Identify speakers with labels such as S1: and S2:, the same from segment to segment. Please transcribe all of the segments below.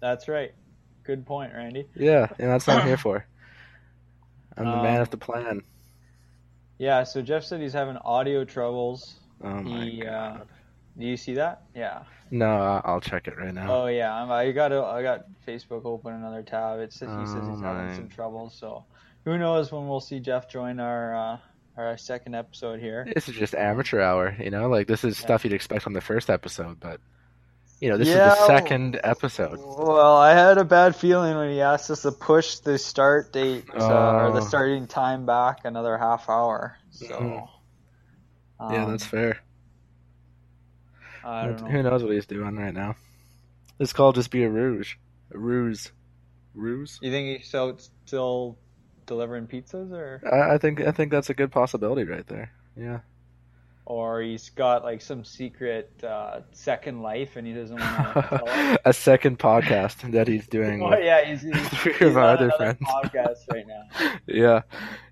S1: That's right. Good point, Randy.
S2: Yeah, and that's what I'm here for. I'm the man of the plan.
S1: Yeah, so Jeff said he's having audio troubles.
S2: Oh my
S1: he, uh,
S2: god.
S1: Do you see that? Yeah.
S2: No, I'll check it right now.
S1: Oh yeah, I'm, I got to, I got Facebook open another tab. It says he says
S2: Oh,
S1: he's having some trouble. So who knows when we'll see Jeff join our uh, our second episode here.
S2: This is just amateur hour, you know. Like this is
S1: Yeah.
S2: stuff you'd expect on the first episode, but you know, this
S1: Yeah,
S2: is the second episode.
S1: Well, I had a bad feeling when he asked us to push the start date uh, or the
S2: Oh.
S1: starting time back another half hour. So.
S2: Mhm. yeah,
S1: um,
S2: that's fair.
S1: Know.
S2: Who knows what he's doing right now? This call just be a rouge, a ruse, ruse.
S1: You think he's still still delivering pizzas, or
S2: I, I think I think that's a good possibility right there. Yeah.
S1: Or he's got like some secret uh, second life and he doesn't want to tell us?
S2: a second podcast that he's doing.
S1: Oh yeah, he's, he's,
S2: three
S1: he's
S2: of our other friends.
S1: podcast right now.
S2: Yeah,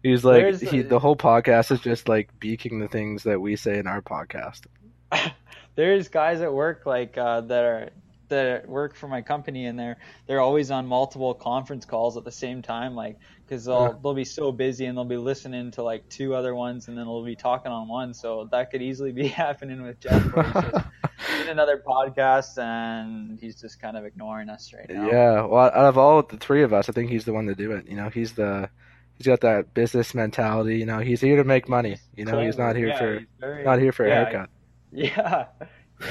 S2: he's like
S1: There's
S2: he.
S1: a-
S2: The whole podcast is just like beaking the things that we say in our podcast.
S1: There's guys at work like uh, that are that work for my company and they're they're always on multiple conference calls at the same time like because they'll
S2: Yeah.
S1: they'll be so busy and they'll be listening to like two other ones and then they'll be talking on one so that could easily be happening with Jeff where he's just in another podcast and he's just kind of ignoring us right now
S2: Yeah, well, out of all the three of us, I think he's the one to do it. You know, he's the he's got that business mentality. You know, he's here to make money. You know, he's not here
S1: Yeah,
S2: for
S1: very-
S2: not here for a haircut.
S1: yeah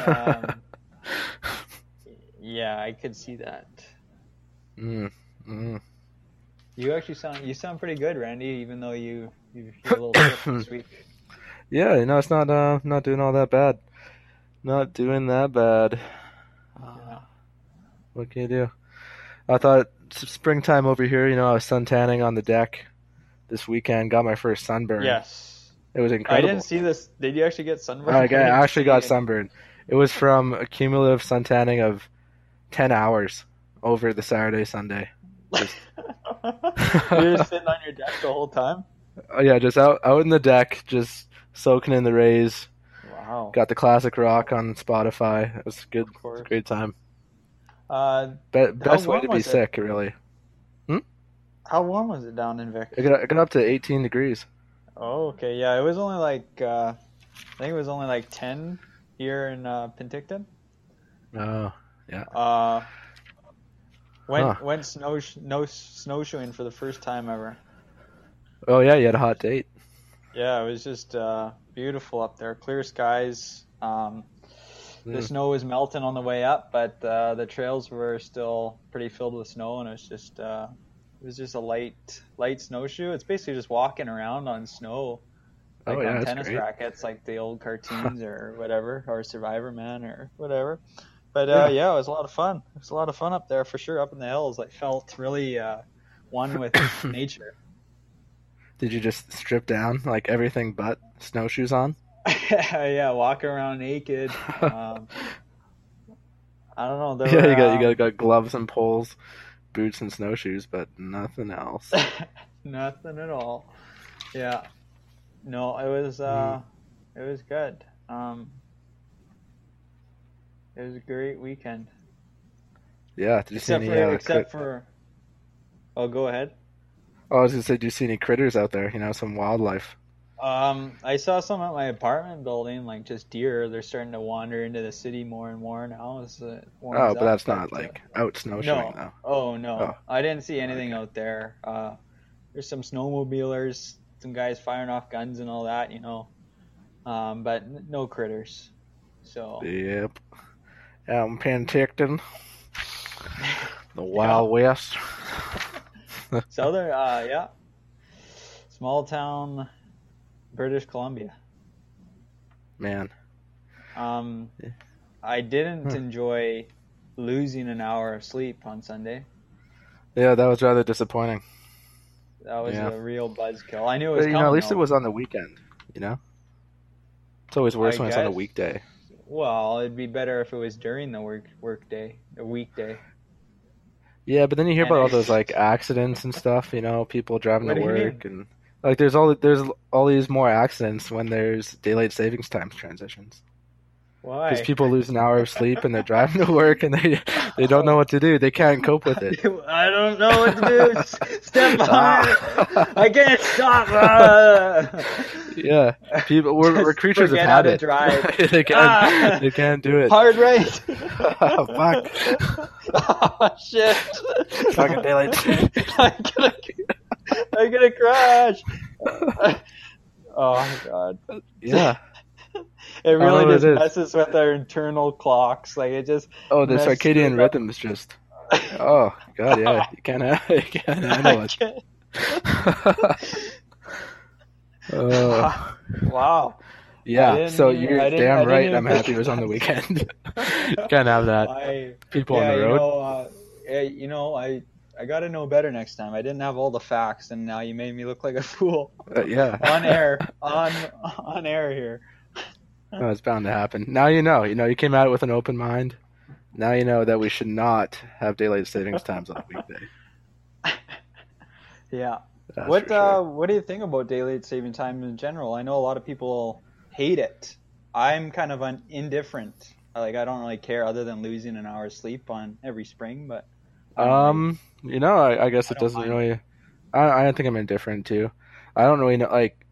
S1: um, yeah I could see that
S2: mm, mm.
S1: You actually sound you sound pretty good, Randy. Even though you you- you're a little sick this week.
S2: Yeah, you know, it's not uh not doing all that bad. Not doing that bad.
S1: Yeah.
S2: What can you do? I thought springtime over here. You know, I was sun tanning on the deck this weekend. Got my first sunburn.
S1: Yes.
S2: it was incredible.
S1: I didn't see this. Did you actually get sunburned?
S2: I, got, I actually got sunburned. It was from a cumulative sun tanning of ten hours over the Saturday Sunday.
S1: You're just sitting on your deck the whole time.
S2: Oh yeah, just out out in the deck, just soaking in the rays.
S1: Wow.
S2: Got the classic rock on Spotify. It was a good,
S1: Of course.
S2: great time.
S1: Uh,
S2: Be- best way to be
S1: was it?
S2: sick, really.
S1: how warm was it down in Vic?
S2: It got, it got up to 18 degrees.
S1: Oh, okay. Yeah, it was only like uh, I think it was only like ten here in uh, Penticton.
S2: Oh,
S1: Uh, went
S2: Huh.
S1: went snow no snowshoeing for the first time ever.
S2: oh yeah, you had a hot date.
S1: Yeah, it was just uh, beautiful up there. Clear skies. Um, the
S2: Mm.
S1: snow was melting on the way up, but uh, the trails were still pretty filled with snow, and it was just uh, it was just a light light snowshoe. It's basically just walking around on snow, like
S2: Oh, yeah,
S1: on tennis
S2: great.
S1: rackets, like the old cartoons or whatever, or Survivor Man or whatever. But uh,
S2: Yeah.
S1: yeah. it was a lot of fun. It was a lot of fun up there for sure. Up in the hills, I felt really uh, one with nature.
S2: Did you just strip down like everything but snowshoes on?
S1: yeah, walk around naked. Um, I don't know. There
S2: yeah,
S1: were,
S2: you got
S1: um,
S2: you got, got gloves and poles, boots and snowshoes, but nothing else.
S1: Nothing at all. Yeah. No, it was uh it was good. Um it was a great weekend.
S2: Yeah, did you
S1: Except
S2: see
S1: for?
S2: Uh,
S1: except
S2: crit-
S1: for Oh go ahead.
S2: oh, I was gonna say, do you see any critters out there? You know, some wildlife.
S1: Um I saw some at my apartment building, like just deer. They're starting to wander into the city more and more now as it
S2: Oh, but that's not
S1: uh,
S2: like out snowshoeing
S1: no.
S2: though.
S1: Oh no,
S2: Oh.
S1: I didn't see anything
S2: Okay.
S1: out there. Uh, there's some snowmobilers, some guys firing off guns and all that, you know, um, but n- no critters. So
S2: Yep. Out in Penticton, the Wild West.
S1: southern, uh, yeah, small town, British Columbia.
S2: Man,
S1: Um, I didn't
S2: Hmm.
S1: enjoy losing an hour of sleep on Sunday.
S2: yeah, that was rather disappointing.
S1: That was
S2: Yeah.
S1: a real buzzkill. I knew it
S2: But,
S1: was
S2: you
S1: coming.
S2: know, at least
S1: though.
S2: it was on the weekend. You know, it's always worse
S1: I
S2: when it's on a weekday.
S1: Well, it'd be better if it was during the work work day, a weekday.
S2: Yeah, but then you hear
S1: And
S2: about all those like accidents and stuff. You know, people driving
S1: What
S2: to
S1: do you mean?
S2: work and like there's all there's all these more accidents when there's daylight savings times transitions.
S1: Why?
S2: Because people lose an hour of sleep and they're driving to work and they they don't know what to do. They can't cope with it.
S1: I don't know what to do. Step on it. I can't stop. Ah.
S2: Yeah, people we're, we're creatures of
S1: forget how to
S2: habit. they can't
S1: Ah.
S2: they can't do it.
S1: Hard right.
S2: oh, Fuck.
S1: oh shit.
S2: Fucking daylight.
S1: I'm gonna, I'm gonna crash. Oh god.
S2: Yeah.
S1: It really
S2: Oh, it
S1: just
S2: is.
S1: messes with our internal clocks. Like it just
S2: Oh, the circadian
S1: it up.
S2: rhythms just. Oh god, yeah. You can't ha- you can't handle
S1: I
S2: it.
S1: can't-
S2: Uh,
S1: wow.
S2: yeah. So you're
S1: I didn't- I
S2: damn right. I'm happy it was on the
S1: about
S2: weekend. can't have that.
S1: I
S2: People
S1: yeah,
S2: on the
S1: you
S2: road.
S1: know, uh, yeah, you know, I I got to know better next time. I didn't have all the facts, and now you made me look like a fool
S2: Uh, yeah.
S1: on air, on on air here.
S2: No, it's bound to happen. Now you know. You know, you came out with an open mind. Now you know that we should not have daylight savings times on a weekday.
S1: Yeah.
S2: That's
S1: what
S2: for
S1: uh, what do you think about daylight saving time in general? I know a lot of people hate it. I'm kind of un- indifferent. Like I don't really care, other than losing an hour's sleep on every spring. But I don't really-
S2: Um, you know, I, I guess
S1: I
S2: it doesn't really. I I don't think I'm indifferent too. I don't really know. Like,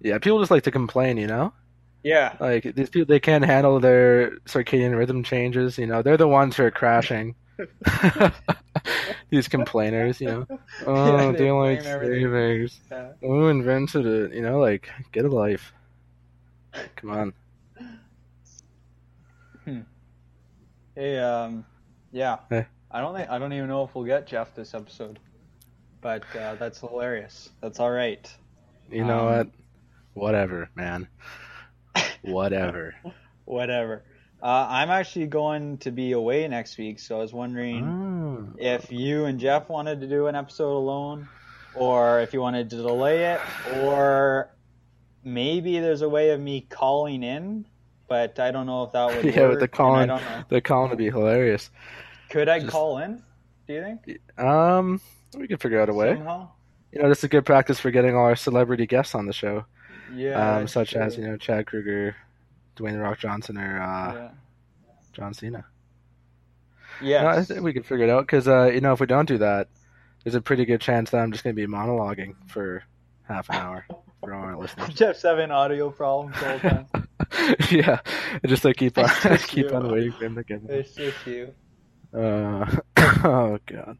S2: yeah, people just like to complain. You know,
S1: yeah,
S2: like these people they can't handle their circadian rhythm changes. You know, they're the ones who are crashing. these complainers, you know. Oh,
S1: Yeah, they
S2: daylight savings.
S1: yeah.
S2: Who invented it? You know, like get a life. Come on.
S1: Hey, um, yeah.
S2: Hey.
S1: I don't think I don't even know if we'll get Jeff this episode, but uh, that's hilarious. That's all right.
S2: You know
S1: Um,
S2: what? Whatever, man. Whatever.
S1: Whatever. Uh, I'm actually going to be away next week, so I was wondering
S2: Oh.
S1: if you and Jeff wanted to do an episode alone, or if you wanted to delay it, or maybe there's a way of me calling in, but I don't know if that would
S2: Yeah,
S1: work.
S2: with the
S1: and
S2: calling-
S1: I don't know.
S2: The column would be hilarious.
S1: Could I
S2: Just-
S1: call in? Do you think?
S2: Um, we could figure out a way.
S1: Somehow?
S2: You know, this is a good practice for getting all our celebrity guests on the show,
S1: Yeah.
S2: um, such
S1: sure.
S2: as you know Chad Kroeger, Dwayne the Rock Johnson, or uh,
S1: yeah.
S2: John Cena.
S1: Yeah.
S2: No, I think we could figure it out because uh, you know if we don't do that, there's a pretty good chance that I'm just going to be monologuing for half an hour for all our listeners.
S1: Jeff's having audio problems the time.
S2: yeah, I just like keep on
S1: just
S2: keep
S1: you.
S2: on waiting for him to get me.
S1: it's just you.
S2: Uh, oh god.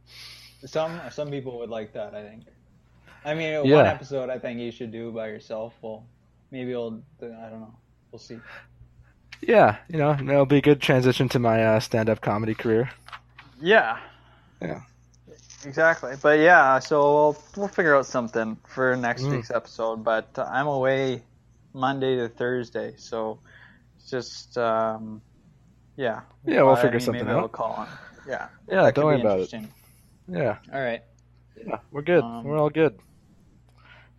S1: Some some people would like that. I think. I mean, one episode I think you should do by yourself. Well, maybe we'll, I don't know. We'll see.
S2: Yeah, you know, it'll be a good transition to my uh, stand-up comedy career.
S1: Yeah.
S2: Yeah.
S1: Exactly. But yeah, so we'll we'll figure out something for next
S2: Mm.
S1: week's episode. But uh, I'm away Monday to Thursday, so it's just um, yeah.
S2: Yeah, we'll
S1: I
S2: figure
S1: mean,
S2: something
S1: maybe I'll
S2: out.
S1: call on. Yeah.
S2: Yeah,
S1: that
S2: don't
S1: could
S2: worry
S1: be
S2: about it.
S1: interesting.
S2: Yeah,
S1: All right.
S2: yeah, we're good.
S1: Um,
S2: we're all good.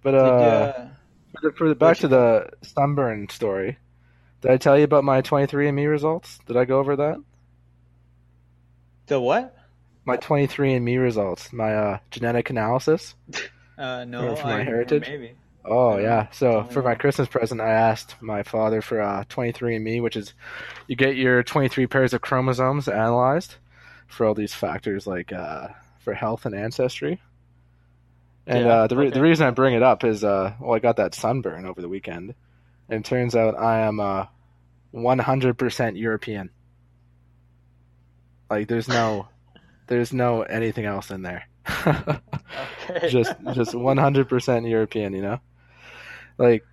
S2: But
S1: Did,
S2: uh,
S1: uh,
S2: for the, for the, back to the sunburn story, did I tell you about my 23andMe results? Did I go over that?
S1: the what?
S2: My 23andMe results, my uh, genetic analysis.
S1: Uh, no,
S2: For my
S1: I-
S2: heritage?
S1: Maybe.
S2: Oh
S1: Yeah,
S2: yeah. So for my. Christmas present, I asked my father for uh, 23andMe, which is you get your 23 pairs of chromosomes analyzed for all these factors like uh, for health and ancestry. And
S1: Yeah,
S2: uh, the re-
S1: okay.
S2: the reason I bring it up is uh, well, I got that sunburn over the weekend, and it turns out I am uh, 100% European. Like there's no there's no anything else in there. Just just 100% European, you know? Like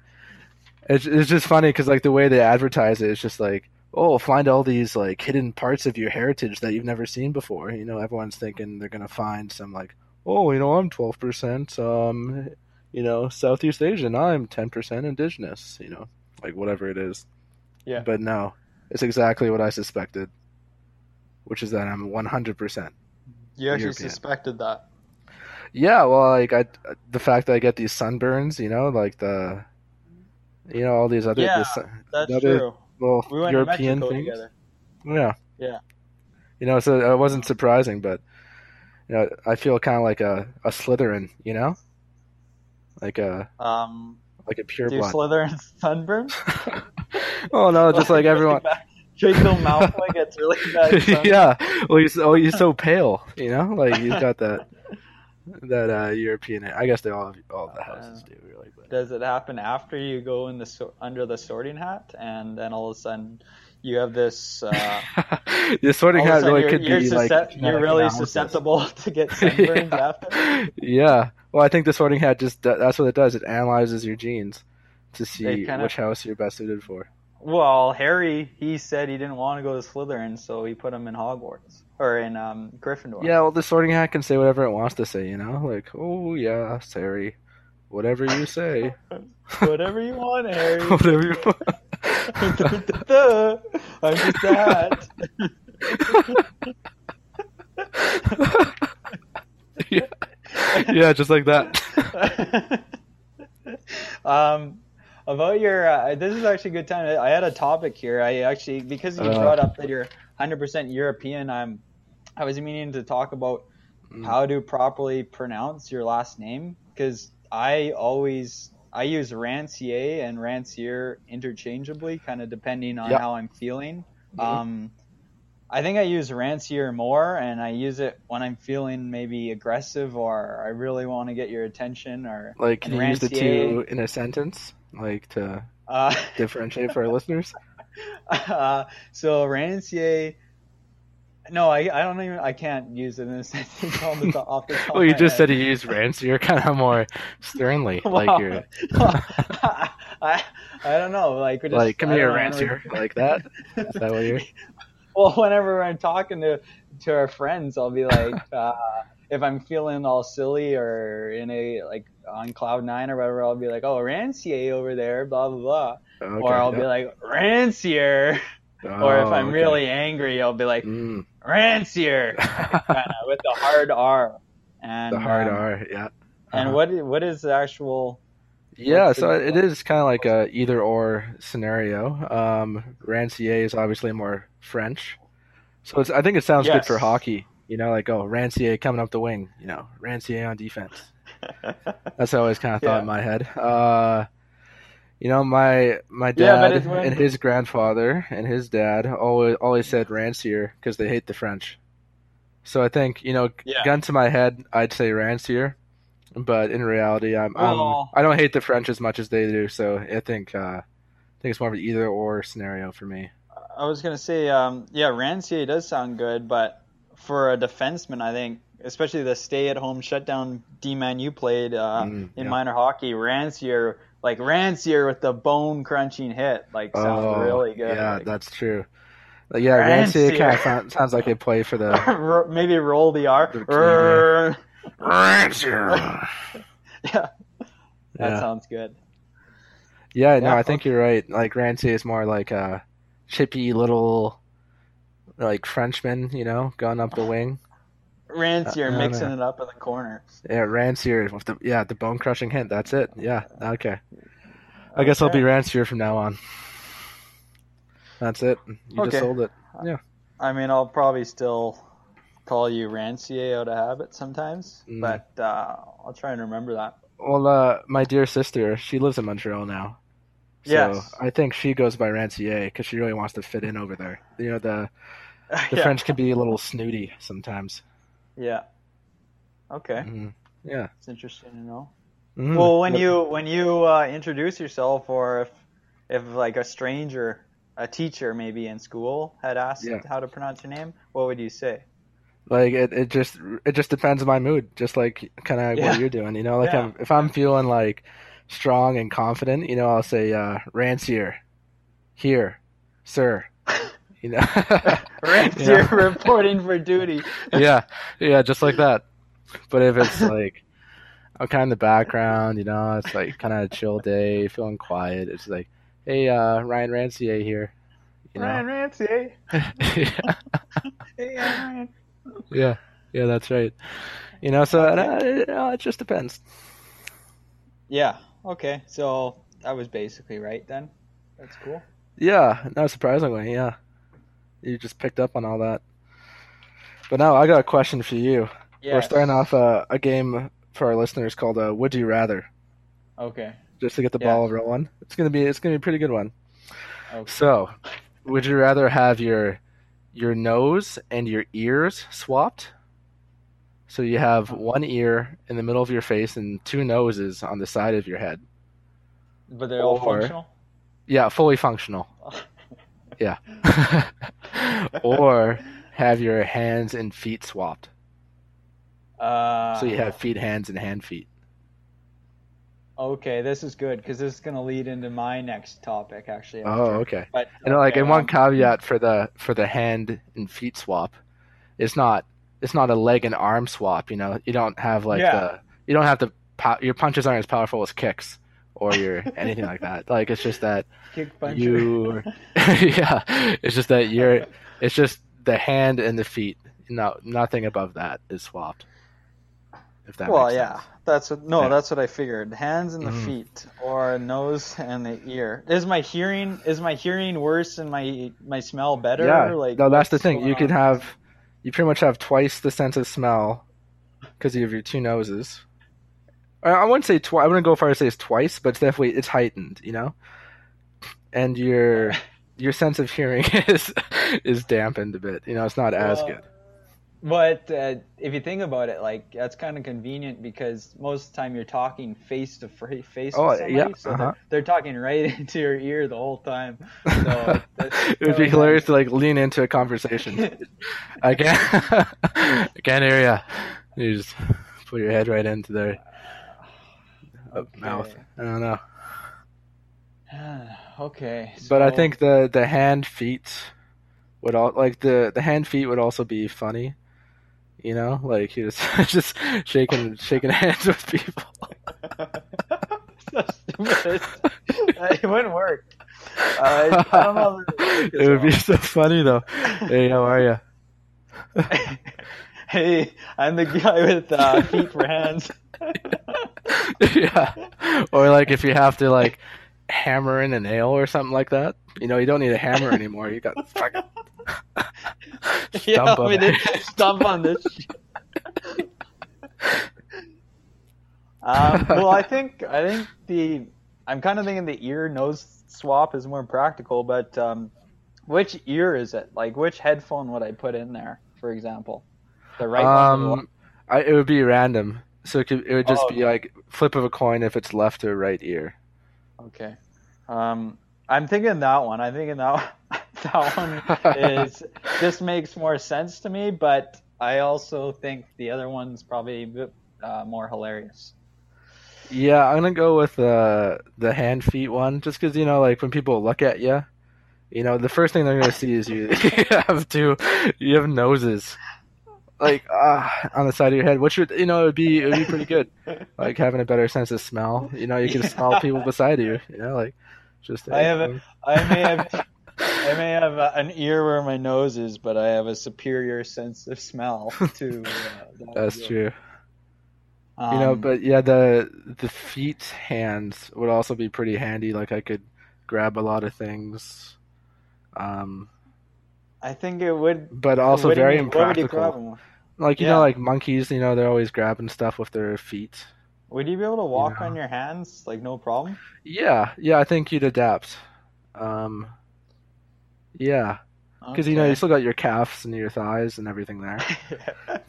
S2: it's it's just funny cuz like the way they advertise it is just like, "Oh, find all these like hidden parts of your heritage that you've never seen before." You know, everyone's thinking they're going to find some like, "Oh, you know, I'm 12% um, you know, Southeast Asian. I'm 10% indigenous," you know, like whatever it is.
S1: Yeah.
S2: But no, it's exactly what I suspected, which is that I'm 100%.
S1: you actually
S2: European.
S1: suspected that.
S2: Yeah, well, like I, the fact that I get these sunburns, you know, like the, you know, all these other,
S1: Yeah,
S2: this,
S1: That's
S2: Another-
S1: true.
S2: little
S1: We went
S2: European things.
S1: together.
S2: Yeah.
S1: Yeah.
S2: You know, so it wasn't surprising, but you know, I feel kind of like a a Slytherin, you know, like a
S1: Um,
S2: like a pure
S1: do
S2: blood.
S1: slither in sunburn?
S2: oh no, just like everyone.
S1: Draco Malfoy gets really bad.
S2: yeah. Well, he's oh he's so pale, you know, like he's got that that uh European. I guess they all all the houses do really, but
S1: Does it happen after you go in the so- under the sorting hat, and then all of a sudden you have this? Uh,
S2: the sorting
S1: all of a
S2: hat really
S1: you're,
S2: could
S1: you're,
S2: be like
S1: you're really
S2: analysis.
S1: susceptible to get sunburns
S2: Yeah.
S1: after.
S2: Yeah. Well, I think the sorting hat just that's what it does. It analyzes your genes to see
S1: kinda-
S2: which house you're best suited for.
S1: Well, Harry, he said he didn't want to go to Slytherin, so he put him in Hogwarts or in um, Gryffindor.
S2: Yeah, well, the sorting hat can say whatever it wants to say, you know? Like, oh, yeah, Harry, whatever you say.
S1: Whatever you want, Harry.
S2: whatever you want.
S1: I'm just a hat.
S2: yeah. yeah, just like that.
S1: um, about your, uh, this is actually a good time. I had a topic here. I actually, because you
S2: Uh.
S1: brought up that you're 100% European, I'm, I was meaning to talk about
S2: Mm.
S1: how to properly pronounce your last name because I always I use Rancier and Rancier interchangeably, kind of depending on
S2: Yeah.
S1: how I'm feeling.
S2: Mhm.
S1: Um, I think I use Rancier more, and I use it when I'm feeling maybe aggressive or I really want to get your attention. Or
S2: Like, can you use the two in a sentence? Like, to
S1: uh,
S2: differentiate for our listeners?
S1: uh, so Rancier. No, I, I don't even I can't use it in a sentence off the top. Off the top
S2: Well, you just
S1: head.
S2: said you use. You're kind of more sternly.
S1: Wow.
S2: Like, you're.
S1: I, I don't know. Like, just,
S2: like, come here, Rancier. Like that? Is that what you're.
S1: Well, whenever I'm talking to to our friends, I'll be like, uh, if I'm feeling all silly or in a like on cloud nine or whatever, I'll be like, oh, Rancier over there, blah blah blah,
S2: Okay,
S1: or I'll
S2: yeah.
S1: be like Rancier, Oh, or if I'm
S2: okay.
S1: really angry, I'll be like
S2: Mm.
S1: Rancier, of with the hard R. And
S2: The hard
S1: um,
S2: R, yeah.
S1: And
S2: Uh-huh.
S1: what what is the actual?
S2: Yeah, so it is kind of like a either or scenario. Um, Rancier is obviously more French, so it's, I think it sounds good for hockey. You know, like oh, Rancier coming up the wing. You know, Rancier on defense. That's what I always kind of thought
S1: Yeah.
S2: in my head. Uh, you know, my my dad
S1: when-
S2: and his grandfather and his dad always always said Rancier because they hate the French. So I think you know,
S1: Yeah.
S2: gun to my head, I'd say Rancier, but in reality, I'm,
S1: Well-
S2: I'm I don't hate the French as much as they do. So I think uh, I think it's more of an either or scenario for me.
S1: I was gonna say, um, yeah, Rancier does sound good, but for a defenseman, I think, especially the stay-at-home shutdown D-man you played uh,
S2: Mm,
S1: in
S2: yeah.
S1: minor hockey, Rancier, like Rancier with the bone-crunching hit, like sounds
S2: oh,
S1: really good.
S2: Yeah,
S1: Like,
S2: that's true. Like, yeah, Rancier
S1: Rancier.
S2: kind of sound, sounds like they play for the
S1: maybe roll the R.
S2: The. Rancier.
S1: yeah, that
S2: Yeah.
S1: sounds good.
S2: Yeah, no, I think you're right. Like Rancier is more like a chippy little like Frenchman, you know, going up the wing.
S1: Rancier
S2: Uh,
S1: mixing it up in the corner.
S2: Yeah, Rancier with the yeah the bone crushing hint. That's it. Yeah, okay. I guess I'll be Rancier from now on. That's it. You
S1: Okay.
S2: just sold it. Yeah.
S1: I mean, I'll probably still call you Rancier out of habit sometimes,
S2: Mm.
S1: but uh, I'll try and remember that.
S2: Well, uh, my dear sister, she lives in Montreal now. So
S1: Yes.
S2: I think she goes by Rancier because she really wants to fit in over there. You know, the the
S1: yeah.
S2: French can be a little snooty sometimes.
S1: Yeah. Okay,
S2: Mhm. Yeah.
S1: it's interesting to know.
S2: Mhm.
S1: Well, when
S2: But-
S1: you when you uh, introduce yourself, or if if like a stranger, a teacher maybe in school had asked
S2: Yeah.
S1: how to pronounce your name, what would you say?
S2: Like it, it just it just depends on my mood, just like kind of
S1: Yeah.
S2: what you're doing. You know, like
S1: Yeah.
S2: I'm, if I'm feeling like strong and confident, you know, I'll say uh, Rancier, here, sir. You know,
S1: Rancier
S2: Yeah.
S1: reporting for duty.
S2: yeah, yeah, just like that. But if it's like I'm kind of in the background, you know, it's like kind of a chill day, feeling quiet. It's like, hey, uh, Ryan Rancier here. You
S1: Ryan
S2: know,
S1: Rancier.
S2: yeah.
S1: Hey, I'm Ryan.
S2: Yeah, yeah, that's right. You know, so uh, it, uh, it just depends.
S1: Yeah. Okay. So that was basically right then. That's cool.
S2: Yeah, no, surprisingly, yeah. You just picked up on all that. But now I got a question for you.
S1: Yeah.
S2: We're starting off a, a game for our listeners called uh, "Would You Rather,"
S1: Okay.
S2: just to get the
S1: Yeah.
S2: ball rolling. It's gonna be it's gonna be a pretty good one.
S1: Okay.
S2: So, would you rather have your your nose and your ears swapped? So you have one ear in the middle of your face and two noses on the side of your head.
S1: But they're all functional.
S2: Yeah, fully functional. Yeah. or have your hands and feet swapped.
S1: Uh,
S2: So you have feet, hands, and hand feet.
S1: Okay, this is good because this is gonna lead into my next topic actually.
S2: Oh, okay.
S1: But
S2: And like,
S1: okay,
S2: and one
S1: um,
S2: caveat for the for the hand and feet swap, it's not it's not a leg and arm swap. You know, you don't have like
S1: Yeah.
S2: the you don't have the your punches aren't as powerful as kicks or your anything like that. Like it's just that you yeah, it's just that you're it's just the hand and the feet. No, nothing above that is swapped. If that
S1: well,
S2: makes
S1: yeah,
S2: sense.
S1: that's what, no,
S2: Yeah.
S1: that's what I figured. Hands and the
S2: Mhm.
S1: feet, or nose and the ear. Is my hearing is my hearing worse and my my smell better?
S2: Yeah,
S1: like
S2: no, that's the thing. You could have, you pretty much have twice the sense of smell because you have your two noses. I wouldn't say twice. I wouldn't go far as say it's twice, but it's definitely it's heightened. You know, and your your sense of hearing is is dampened a bit. You know, it's not as good.
S1: But uh, if you think about it, like that's kind of convenient because most of the time you're talking face to face
S2: Oh,
S1: somebody,
S2: yeah,
S1: so
S2: uh-huh.
S1: they're, they're talking right into your ear the whole time. So
S2: it would be hilarious to like lean into a conversation. I can't, I can't hear ya. You just put your head right into their uh, mouth. I don't know.
S1: okay.
S2: But I think the the hand feet would all like the the hand feet would also be funny. You know, like he was just shaking shaking hands with people.
S1: so stupid. it wouldn't work. Uh, I don't know.
S2: it would be so funny though. Hey, how are you?
S1: Hey, I'm the guy with uh, feet for hands.
S2: yeah. Or like if you have to like hammer in a nail or something like that. You know, you don't need a hammer anymore. You got fucking
S1: yeah,
S2: Stump on
S1: we did
S2: it.
S1: stump on this. um, well, I think I think the I'm kind of thinking the ear nose swap is more practical, but um, which ear is it? Like, which headphone would I put in there, for example? The right one.
S2: um, I, it would be random. So it, could, it would just
S1: Oh,
S2: be like flip of a coin if it's left or right ear.
S1: Okay. Um, I'm thinking that one. I'm thinking that that one is just makes more sense to me, but I also think the other one's probably bit uh, more hilarious.
S2: Yeah, I'm gonna go with uh, the hand feet one, just because you know, like when people look at you, you know, the first thing they're gonna see is you, you have two, you have noses, like uh, on the side of your head, which would, you know, it would be, it would be pretty good, like having a better sense of smell. You know, you can
S1: Yeah.
S2: smell people beside you. You know, like just.
S1: I have a- I may have I may have uh, an ear where my nose is, but I have a superior sense of smell to. Uh, that
S2: That's true. you know,
S1: Um,
S2: but yeah, the the feet hands would also be pretty handy. Like I could grab a lot of things. Um,
S1: I think it would.
S2: but also very
S1: mean? What would you
S2: impractical. Like you
S1: Yeah.
S2: know, like monkeys, you know, they're always grabbing stuff with their feet.
S1: Would you be able to walk
S2: know.
S1: on your hands like no problem?
S2: Yeah, yeah, I think you'd adapt. Um, yeah, because you know you still got your calves and your thighs and everything there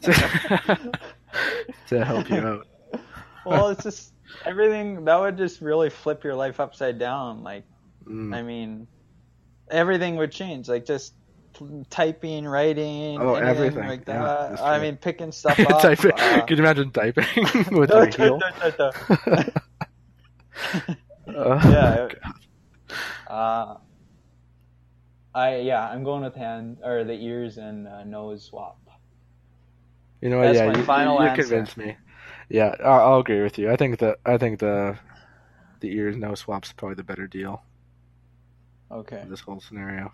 S2: to help you out.
S1: well, it's just everything that would just really flip your life upside down. Like,
S2: Mm.
S1: I mean, everything would change. Like just typing, writing,
S2: Oh, everything.
S1: like that.
S2: that's
S1: I mean, picking stuff up.
S2: Typing-
S1: uh,
S2: Could you imagine typing with your heel? Oh,
S1: Yeah. Uh, I yeah, I'm going with hand or the ears and uh, nose swap.
S2: You know?
S1: That's
S2: Yeah,
S1: my
S2: you,
S1: final
S2: you, convinced me. Yeah, I'll, I'll agree with you. I think the I think the the ears no swaps probably the better deal
S1: Okay.
S2: this whole scenario.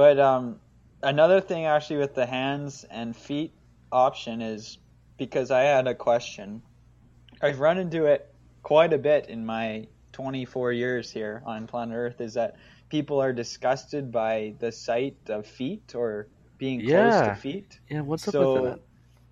S1: But um, another thing actually with the hands and feet option is because I had a question. I've run into it quite a bit in my 24 years here on planet Earth. Is that people are disgusted by the sight of feet or being close to feet.
S2: Yeah, what's up with that?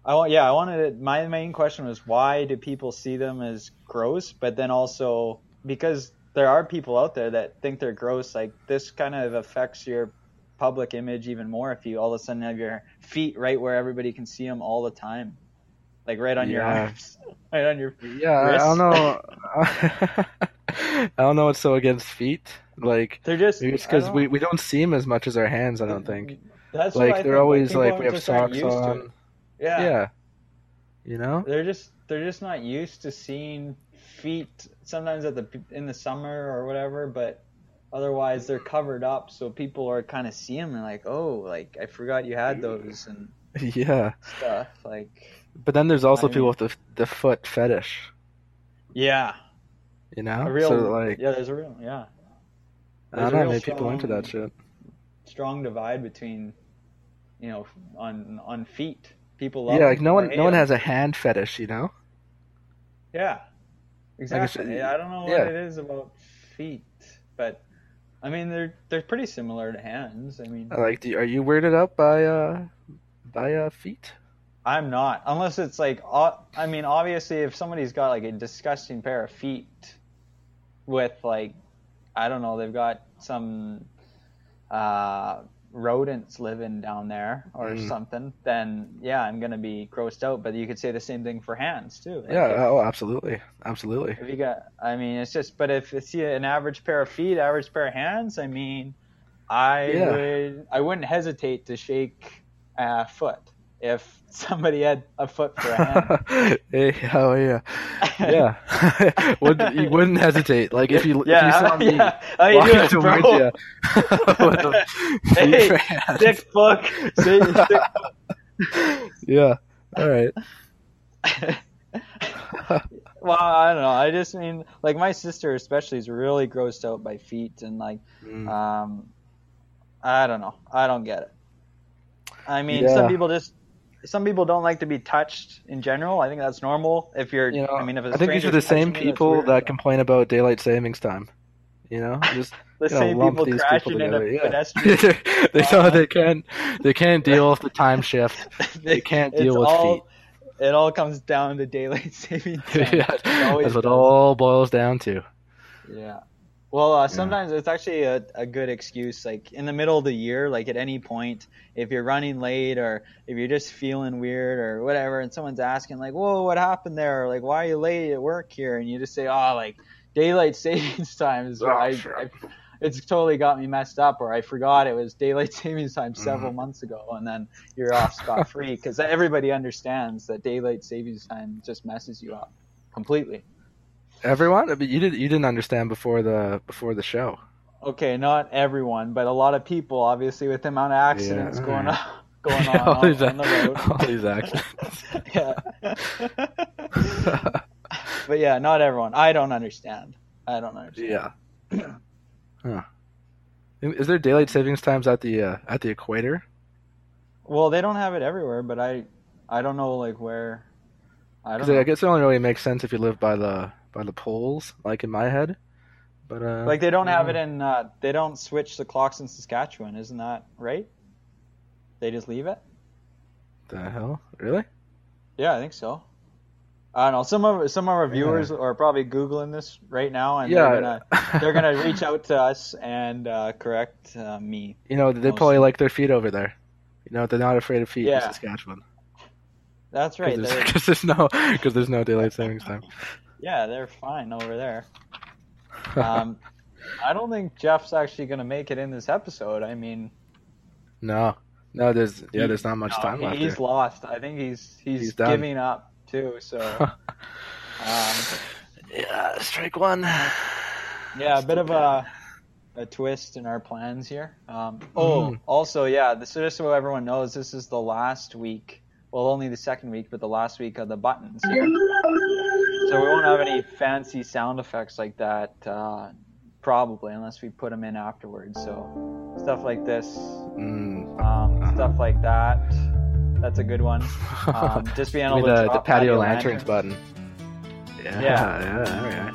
S1: I want, yeah, I wanted to, my main question was why do people see them as gross? But then also because there are people out there that think they're gross. Like this kind of affects your public image even more if you all of a sudden have your feet right where everybody can see them all the time, like right on your arms, right on your. Feet.
S2: Yeah, I don't know. I don't know what's so against feet. Like
S1: They're just
S2: because we, we don't see them as much as our hands. I don't think.
S1: That's
S2: Like they're always
S1: people
S2: like we have socks on.
S1: Yeah.
S2: Yeah. You know.
S1: they're just they're just not used to seeing feet sometimes at the in the summer or whatever but otherwise they're covered up so people are kind of see them and like oh like i forgot you had those and
S2: Yeah.
S1: stuff like
S2: But then there's also
S1: I
S2: people
S1: mean-
S2: with the the foot fetish.
S1: yeah
S2: You know.
S1: a real
S2: so like
S1: yeah there's a real yeah
S2: I don't know. Maybe people into that shit.
S1: strong divide between you know on on feet people love
S2: Yeah, like no one no one has a hand fetish. You know.
S1: Yeah, exactly. I don't know what
S2: yeah.
S1: it is about feet, but I mean they're they're pretty similar to hands. I mean,
S2: Like, do, are you weirded out by uh by uh feet?
S1: I'm not unless it's like I mean obviously if somebody's got like a disgusting pair of feet with like I don't know they've got some uh rodents living down there or
S2: Mm.
S1: something then yeah I'm gonna be grossed out but you could say the same thing for hands too Like,
S2: Yeah.
S1: if-
S2: Oh, absolutely, absolutely.
S1: If you got, I mean, it's just, but if it's an average pair of feet, average pair of hands, I mean, I
S2: Yeah.
S1: would, I wouldn't hesitate to shake a foot if somebody had a foot for a hand.
S2: hey, oh yeah, yeah. Would you wouldn't hesitate? Like if you
S1: yeah,
S2: if you saw me
S1: yeah. How you
S2: walking
S1: doing,
S2: towards
S1: bro?
S2: you with a
S1: Hey. Sick fuck. Sick
S2: yeah. All right.
S1: well, I don't know. I just mean, like my sister especially is really grossed out by feet, and like,
S2: Mm.
S1: um, I don't know. I don't get it. I mean,
S2: Yeah.
S1: some people just, some people don't like to be touched in general. I think that's normal. If you're,
S2: You know,
S1: I mean, if a
S2: I think these are the same
S1: touching me, that's
S2: people
S1: weird,
S2: that complain about daylight savings time. You know, just
S1: the
S2: you know,
S1: same people crashing
S2: people
S1: in a
S2: together. Yeah.
S1: pedestrian.
S2: they don't. Uh-huh. They can't. They can't deal with the time shift. They can't deal with
S1: all, It all comes down to daylight saving time.
S2: yeah,
S1: It
S2: that's what
S1: does.
S2: all boils down to.
S1: Yeah. Well, uh, sometimes it's actually a, a good excuse. Like in the middle of the year, like at any point, if you're running late or if you're just feeling weird or whatever, and someone's asking like, "Whoa, what happened there?" Or like, "Why are you late at work here?" and you just say, "Oh, like daylight savings time is
S2: Oh,
S1: I. I, it's totally got me messed up, or I forgot it was daylight savings time
S2: Mm-hmm.
S1: several months ago, and then you're off scot free because everybody understands that daylight savings time just messes you up completely.
S2: Everyone, I mean, you did. You didn't understand before the before the show.
S1: okay, not everyone, but a lot of people, obviously, with the amount of accidents
S2: Yeah,
S1: going on, going on,
S2: all,
S1: on,
S2: these,
S1: on road.
S2: all these accidents.
S1: yeah. but yeah, not everyone. I don't understand. I don't understand.
S2: yeah. Huh. Is there daylight savings times at the uh, at the equator?
S1: Well, they don't have it everywhere, but I, I don't know like where. I don't
S2: Because I
S1: know.
S2: guess it only really makes sense if you live by the by the poles, like in my head. But uh,
S1: Like they don't have
S2: yeah.
S1: it in. Uh, they don't switch the clocks in Saskatchewan, isn't that right? They just leave it.
S2: the hell, really?
S1: Yeah, I think so. I don't know. Some of some of our viewers are probably googling this right now, and
S2: yeah,
S1: they're gonna they're gonna reach out to us and uh, correct uh, me.
S2: you know, they
S1: Mostly.
S2: probably like their feet over there. You know, they're not afraid of feet
S1: Yeah.
S2: in Saskatchewan.
S1: That's right.
S2: Because there's, there's no because there's no daylight savings time.
S1: Yeah, they're fine over there. Um, I don't think Jeff's actually gonna make it in this episode. I mean,
S2: no, no, there's yeah, there's not much
S1: no,
S2: time left.
S1: he's
S2: there.
S1: lost. I think he's he's,
S2: He's
S1: giving up too. So um,
S2: yeah, strike one.
S1: Yeah, a bit of a a twist in our plans here. Um, oh,
S2: Mhm.
S1: also, yeah, this, so just so everyone knows, this is the last week. Well, only the second week, but the last week of the buttons here. So we won't have any fancy sound effects like that, uh, probably, unless we put them in afterwards. So stuff like this,
S2: Mm.
S1: um, stuff like that. That's a good one. Um, just being
S2: Give
S1: able
S2: me
S1: to
S2: the,
S1: drop
S2: the patio
S1: lanterns.
S2: lanterns button. Yeah,
S1: Yeah.
S2: yeah,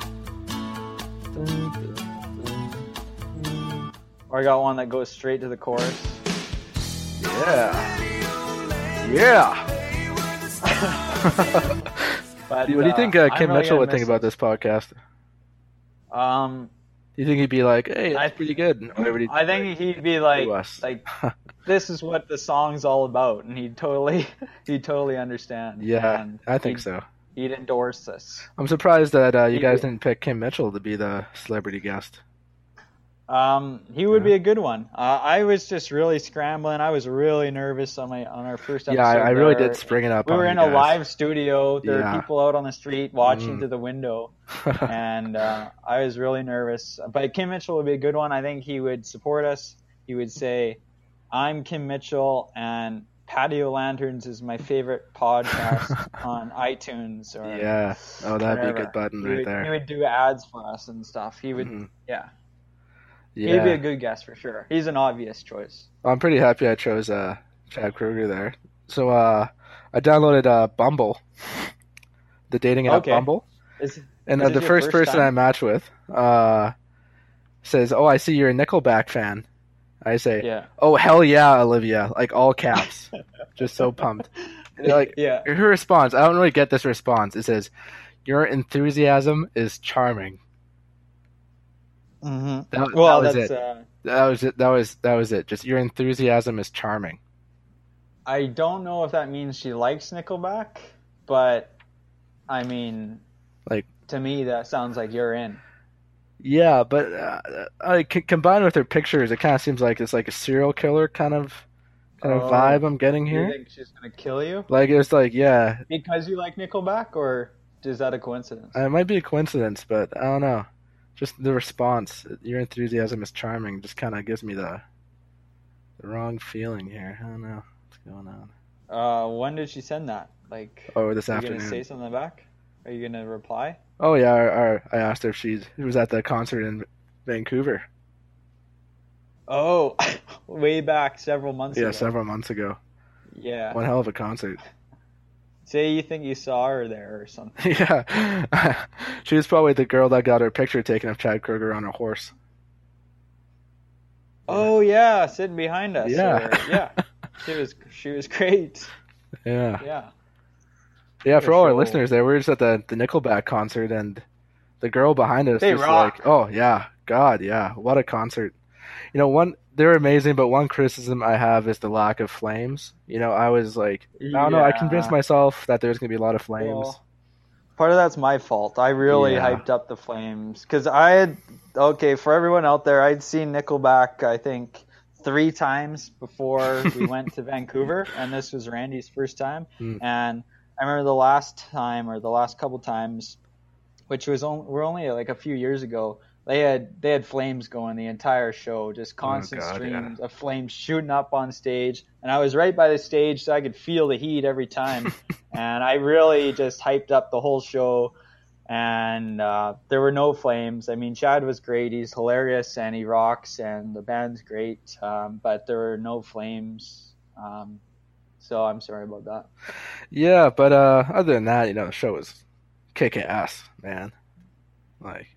S1: Or I got one that goes straight to the chorus.
S2: Yeah. Yeah.
S1: But,
S2: what do you think uh,
S1: I'm
S2: Kim
S1: really
S2: Mitchell would think about this podcast?
S1: Um,
S2: Do you think he'd be like, "Hey, that's
S1: I-
S2: pretty good"?
S1: I think he'd be like, like this is what the song's all about, and he'd totally, he'd totally understand.
S2: yeah,
S1: and
S2: I think so.
S1: He'd endorse this.
S2: I'm surprised that uh, you
S1: He
S2: guys didn't pick Kim Mitchell to be the celebrity guest.
S1: Um, he would
S2: Yeah.
S1: be a good one. Uh, I was just really scrambling. I was really nervous on my on our first episode.
S2: Yeah, I, I really did spring it up.
S1: We were in a
S2: guys.
S1: live studio. There
S2: Yeah.
S1: were people out on the street watching
S2: Mhm.
S1: through the window, and uh, I was really nervous. But Kim Mitchell would be a good one. I think he would support us. He would say, "I'm Kim Mitchell, and Patio Lanterns is my favorite podcast on iTunes." Or
S2: yeah. Oh, that'd be a good button
S1: He
S2: right
S1: would, He would do ads for us and stuff. He would,
S2: Mhm.
S1: yeah.
S2: Yeah.
S1: He'd be a good guess for sure. He's an obvious choice.
S2: I'm pretty happy I chose uh, Chad Kroeger there. So uh, I downloaded uh, Bumble, the dating app
S1: Okay.
S2: Bumble,
S1: Is,
S2: and uh, the first
S1: first
S2: person? I match with uh, says, "Oh, I see you're a Nickelback fan." I say,
S1: yeah.
S2: "Oh hell yeah, Olivia!" Like all caps, just so pumped. Like,
S1: yeah.
S2: her response, I don't really get this response. It says, "Your enthusiasm is charming."
S1: Mm-hmm.
S2: That,
S1: Well,
S2: that was
S1: that's.
S2: it.
S1: Uh,
S2: That was it. That was that was it. Just your enthusiasm is charming.
S1: I don't know if that means she likes Nickelback, but I mean,
S2: Like-
S1: to me, that sounds like you're in.
S2: Yeah, but uh, like c- combined with her pictures, it kind of seems like it's like a serial killer kind of kind of
S1: Oh.
S2: vibe I'm getting
S1: Do you
S2: here.
S1: think she's gonna kill you
S2: Like it's like yeah,
S1: because you like Nickelback, or is that a coincidence?
S2: it might be a coincidence, but I don't know. Just the response, your enthusiasm is charming, just kind of gives me the the wrong feeling here. I don't know what's going on.
S1: Uh, when did she send that? Like,
S2: Oh, this
S1: are you gonna
S2: afternoon.
S1: say something back? Are you gonna reply?
S2: Oh yeah, or, or I asked her if she was at the concert in Vancouver.
S1: Oh, way back several months
S2: Yeah,
S1: ago.
S2: several months ago.
S1: Yeah.
S2: One hell of a concert.
S1: Say you think you saw her there or something.
S2: yeah, she was probably the girl that got her picture taken of Chad Kroeger on a horse.
S1: Oh yeah, sitting behind us.
S2: Yeah.
S1: or- yeah. She was she was great.
S2: Yeah,
S1: Yeah.
S2: yeah. For all our listeners, there we were just at the the Nickelback concert, and the girl behind us
S1: They rock.
S2: like, oh yeah, God, yeah, what a concert. You know, one they're amazing, but one criticism I have is the lack of flames. You know, I was like, I don't know, I convinced myself that there's gonna be a lot of flames.
S1: Well, part of that's my fault. I really
S2: Yeah.
S1: hyped up the flames because I had okay for everyone out there. I'd seen Nickelback I think three times before we went to Vancouver, and this was Randy's first time.
S2: Hmm.
S1: And I remember the last time or the last couple times, which was only, we're only like a few years ago. They had they had flames going the entire show, just constant
S2: Oh, God, yeah.
S1: streams of flames shooting up on stage, and I was right by the stage, so I could feel the heat every time and I really just hyped up the whole show. And uh, there were no flames. I mean, Chad was great. He's hilarious and he rocks, and the band's great. Um, but there were no flames. Um, so I'm sorry about that.
S2: Yeah, but uh, other than that, you know, the show was kick ass, man. Like,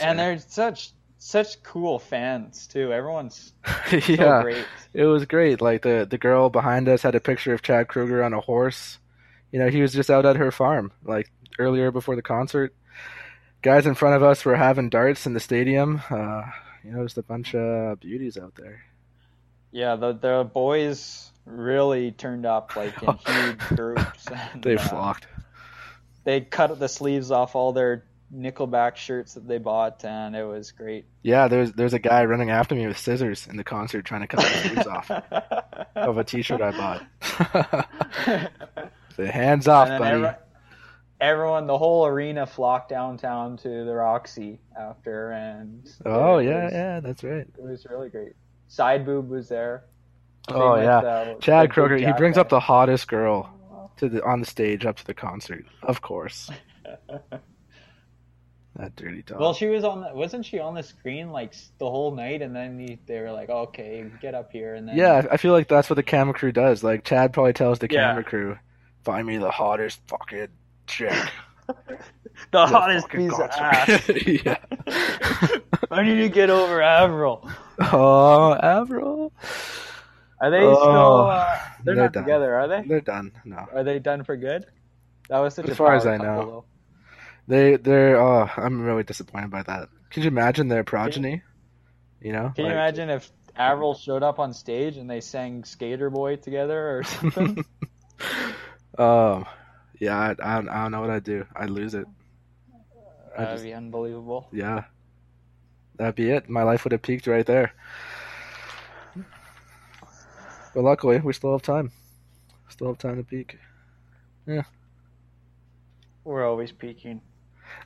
S1: And they're such such cool fans too. Everyone's so
S2: yeah,
S1: great.
S2: it was great. Like the the girl behind us had a picture of Chad Kroeger on a horse. You know, he was just out at her farm, like earlier before the concert. Guys in front of us were having darts in the stadium. Uh, you know, just a bunch of beauties out there.
S1: Yeah, the the boys really turned up like in huge groups. And,
S2: They
S1: uh,
S2: flocked.
S1: they cut the sleeves off all their Nickelback shirts that they bought, and it was great.
S2: Yeah, there's there's a guy running after me with scissors in the concert trying to cut my sleeves off of a T-shirt I bought. Say, hands off, buddy.
S1: every- everyone, the whole arena flocked downtown to the Roxy after, and
S2: oh yeah,
S1: was,
S2: yeah, that's right.
S1: it was really great. Side boob was there.
S2: Oh yeah,
S1: with, uh, the
S2: Chad Kroeger. He brings
S1: jacket.
S2: up the hottest girl to the on the stage up to the concert. Of course, that dirty dog.
S1: Well, she was on. The, wasn't she on the screen like the whole night? And then he, they were like, "Okay, get up here." And then
S2: yeah, I feel like that's what the camera crew does. Like Chad probably tells the
S1: Yeah.
S2: camera crew, "Find me the hottest fucking chick."
S1: the
S2: The
S1: hottest
S2: fucking
S1: piece of ass.
S2: yeah.
S1: I need to get over Avril.
S2: Oh, Avril.
S1: Are they
S2: Oh,
S1: still? Uh, they're,
S2: they're
S1: not
S2: done.
S1: together, are they?
S2: They're done. No,
S1: Are they done for good? That was such
S2: As
S1: a
S2: far as I know.
S1: couple,
S2: they they're. Oh, I'm really disappointed by that.
S3: Could you imagine their progeny? You know?
S1: Can you imagine if Avril showed up on stage and they sang Skater Boy together or something?
S3: um, yeah, I, I, don't, I don't know what I'd do. I'd lose it.
S1: That'd
S3: just-
S1: be unbelievable.
S3: Yeah. That'd be it. My life would have peaked right there. But luckily, we still have time. Still have time to peak. Yeah.
S1: We're always peaking.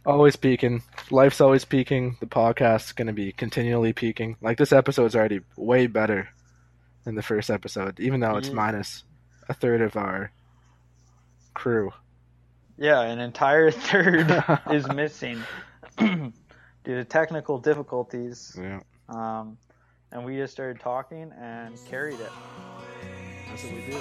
S3: Always peaking. Life's always peaking. The podcast's going to be continually peaking. Like this episode's already way better than the first episode, even though it's
S1: Yeah.
S3: minus a third of our crew.
S1: Yeah, an entire third is missing due to technical difficulties.
S3: Yeah.
S1: Um, and we just started talking and carried it.
S3: That's what we do. We do